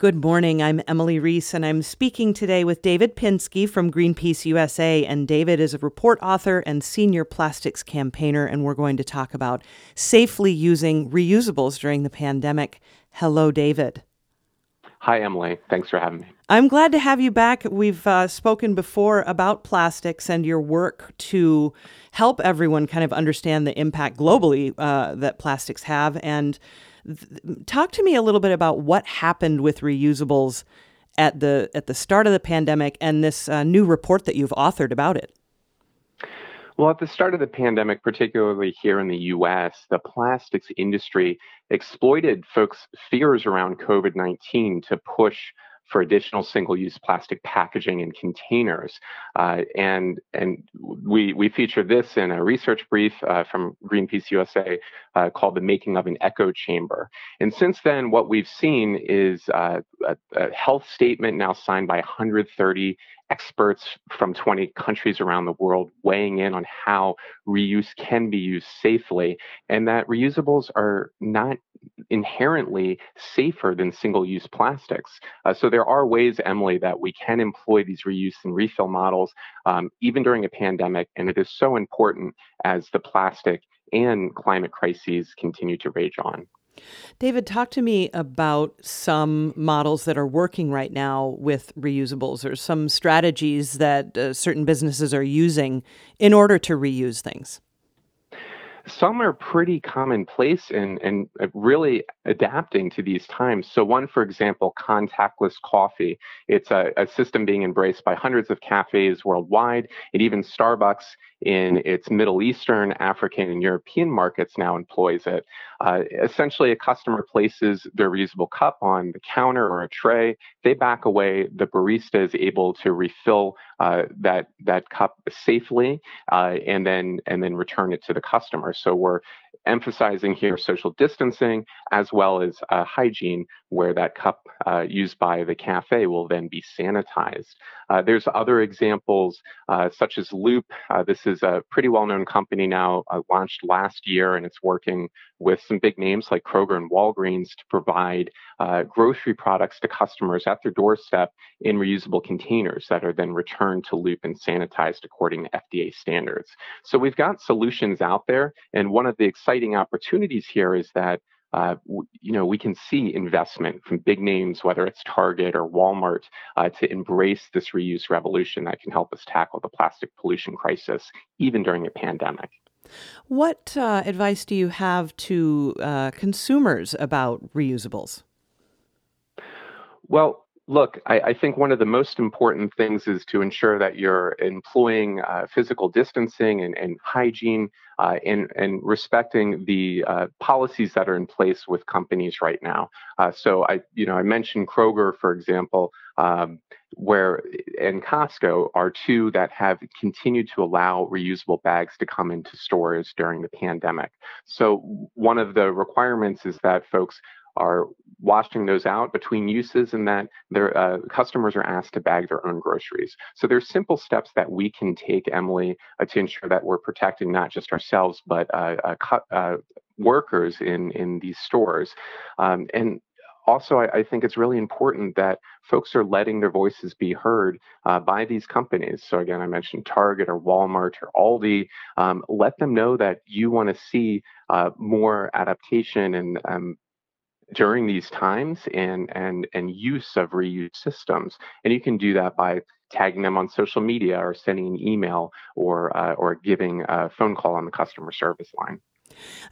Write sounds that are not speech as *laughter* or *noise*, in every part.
Good morning. I'm Emily Reese, and I'm speaking today with David Pinsky from Greenpeace USA. And David is a report author and senior plastics campaigner, and we're going to talk about safely using reusables during the pandemic. Hello, David. Hi, Emily. Thanks for having me. I'm glad to have you back. We've uh, spoken before about plastics and your work to help everyone kind of understand the impact globally uh, that plastics have. And talk to me a little bit about what happened with reusables at the at the start of the pandemic and this uh, new report that you've authored about it. Well, at the start of the pandemic, particularly here in the US, the plastics industry exploited folks' fears around COVID 19 to push for additional single-use plastic packaging and containers. Uh, and and we we feature this in a research brief uh, from Greenpeace USA uh, called "The Making of an Echo Chamber." And since then, what we've seen is uh, a, a health statement now signed by 130 experts from 20 countries around the world weighing in on how reuse can be used safely, and that reusables are not inherently safer than single use plastics. Uh, so there are ways, Emily, that we can employ these reuse and refill models um, even during a pandemic, and it is so important as the plastic and climate crises continue to rage on. David, talk to me about some models that are working right now with reusables or some strategies that uh, certain businesses are using in order to reuse things. Some are pretty commonplace and, uh, really adapting to these times. So, one, for example, contactless coffee. It's a, a system being embraced by hundreds of cafes worldwide, and even Starbucks in its Middle Eastern, African, and European markets now employs it. Uh, essentially, a customer places their reusable cup on the counter or a tray. They back away. The barista is able to refill uh, that that cup safely, uh, and then and then return it to the customer. So we're emphasizing here social distancing as well as uh, hygiene, where that cup uh, used by the cafe will then be sanitized. Uh, there's other examples, uh, such as Loop. Uh, this is a pretty well known company now, uh, launched last year, and it's working with some big names like Kroger and Walgreens to provide grocery products to customers at their doorstep in reusable containers that are then returned to Loop and sanitized according to FDA standards. So we've got solutions out there, and one of the exciting opportunities here is that uh, you know, we can see investment from big names, whether it's Target or Walmart, uh, to embrace this reuse revolution that can help us tackle the plastic pollution crisis, even during a pandemic. What uh, advice do you have to uh, consumers about reusables? Well, Look, I, I, think one of the most important things is to ensure that you're employing uh, physical distancing and, and hygiene uh, and, and, respecting the uh, policies that are in place with companies right now. Uh, so I, you know, I mentioned Kroger, for example, um, where and Costco are two that have continued to allow reusable bags to come into stores during the pandemic. So one of the requirements is that folks are washing those out between uses and that their uh, customers are asked to bag their own groceries. So there's simple steps that we can take, Emily, uh, to ensure that we're protecting not just ourselves, but uh, uh, uh workers in, in these stores. Um, and also, I, I, think it's really important that folks are letting their voices be heard uh, by these companies. So, again, I mentioned Target or Walmart or Aldi. Um, let them know that you want to see uh, more adaptation and um, during these times and and and use of reuse systems. And you can do that by tagging them on social media or sending an email or uh, or giving a phone call on the customer service line.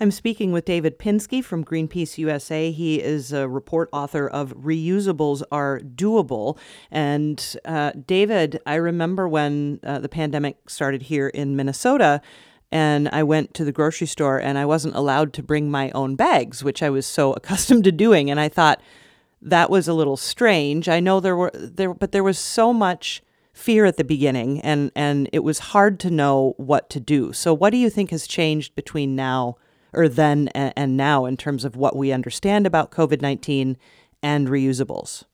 I'm speaking with David Pinsky from Greenpeace USA. He is a report author of Reusables Are Doable. And uh, David, I remember when uh, the pandemic started here in Minnesota, and I went to the grocery store and I wasn't allowed to bring my own bags, which I was so *laughs* accustomed to doing. And I thought that was a little strange. I know there were there, but there was so much fear at the beginning, and and it was hard to know what to do. So, what do you think has changed between now or then and, and now in terms of what we understand about COVID nineteen and reusables?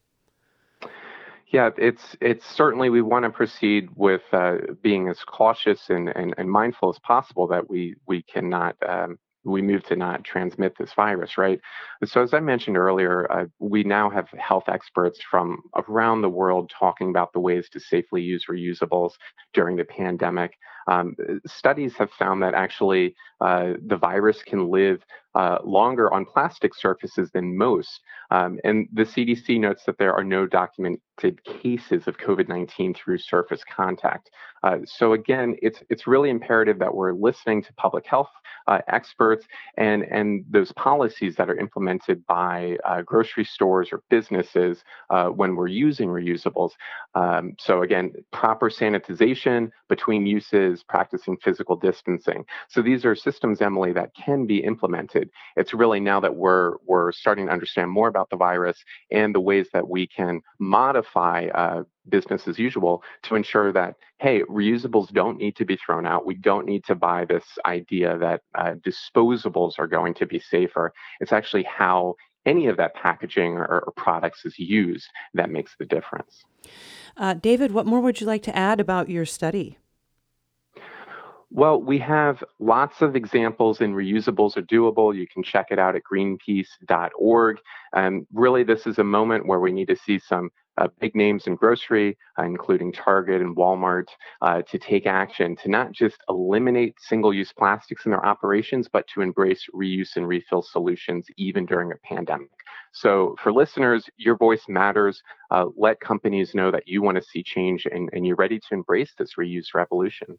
Yeah, it's it's certainly we want to proceed with uh, being as cautious and, and, and mindful as possible that we we cannot um, we move to not transmit this virus, right? So, as I mentioned earlier, uh, we now have health experts from around the world talking about the ways to safely use reusables during the pandemic. Um, studies have found that actually uh, the virus can live uh, longer on plastic surfaces than most. Um, and the CDC notes that there are no documented cases of COVID-19 through surface contact. Uh, so again, it's it's really imperative that we're listening to public health uh, experts and and those policies that are implemented by uh, grocery stores or businesses uh, when we're using reusables. Um, so again, proper sanitization between uses, practicing physical distancing. So these are systems, Emily, that can be implemented. It's really now that we're we're starting to understand more about the virus and the ways that we can modify uh, business as usual to ensure that hey reusables don't need to be thrown out. We don't need to buy this idea that uh, disposables are going to be safer. It's actually how any of that packaging or, or products is used that makes the difference. Uh, david what more would you like to add about your study well, we have lots of examples in reusables are doable. You can check it out at greenpeace.org. And really, this is a moment where we need to see some uh, big names in grocery, uh, including Target and Walmart, uh, to take action to not just eliminate single use plastics in their operations, but to embrace reuse and refill solutions even during a pandemic. So, for listeners, your voice matters. Uh, let companies know that you want to see change and, and you're ready to embrace this reuse revolution.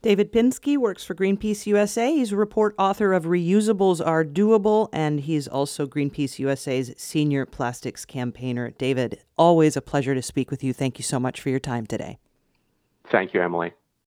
David Pinsky works for Greenpeace USA. He's a report author of Reusables Are Doable, and he's also Greenpeace USA's senior plastics campaigner. David, always a pleasure to speak with you. Thank you so much for your time today. Thank you, Emily.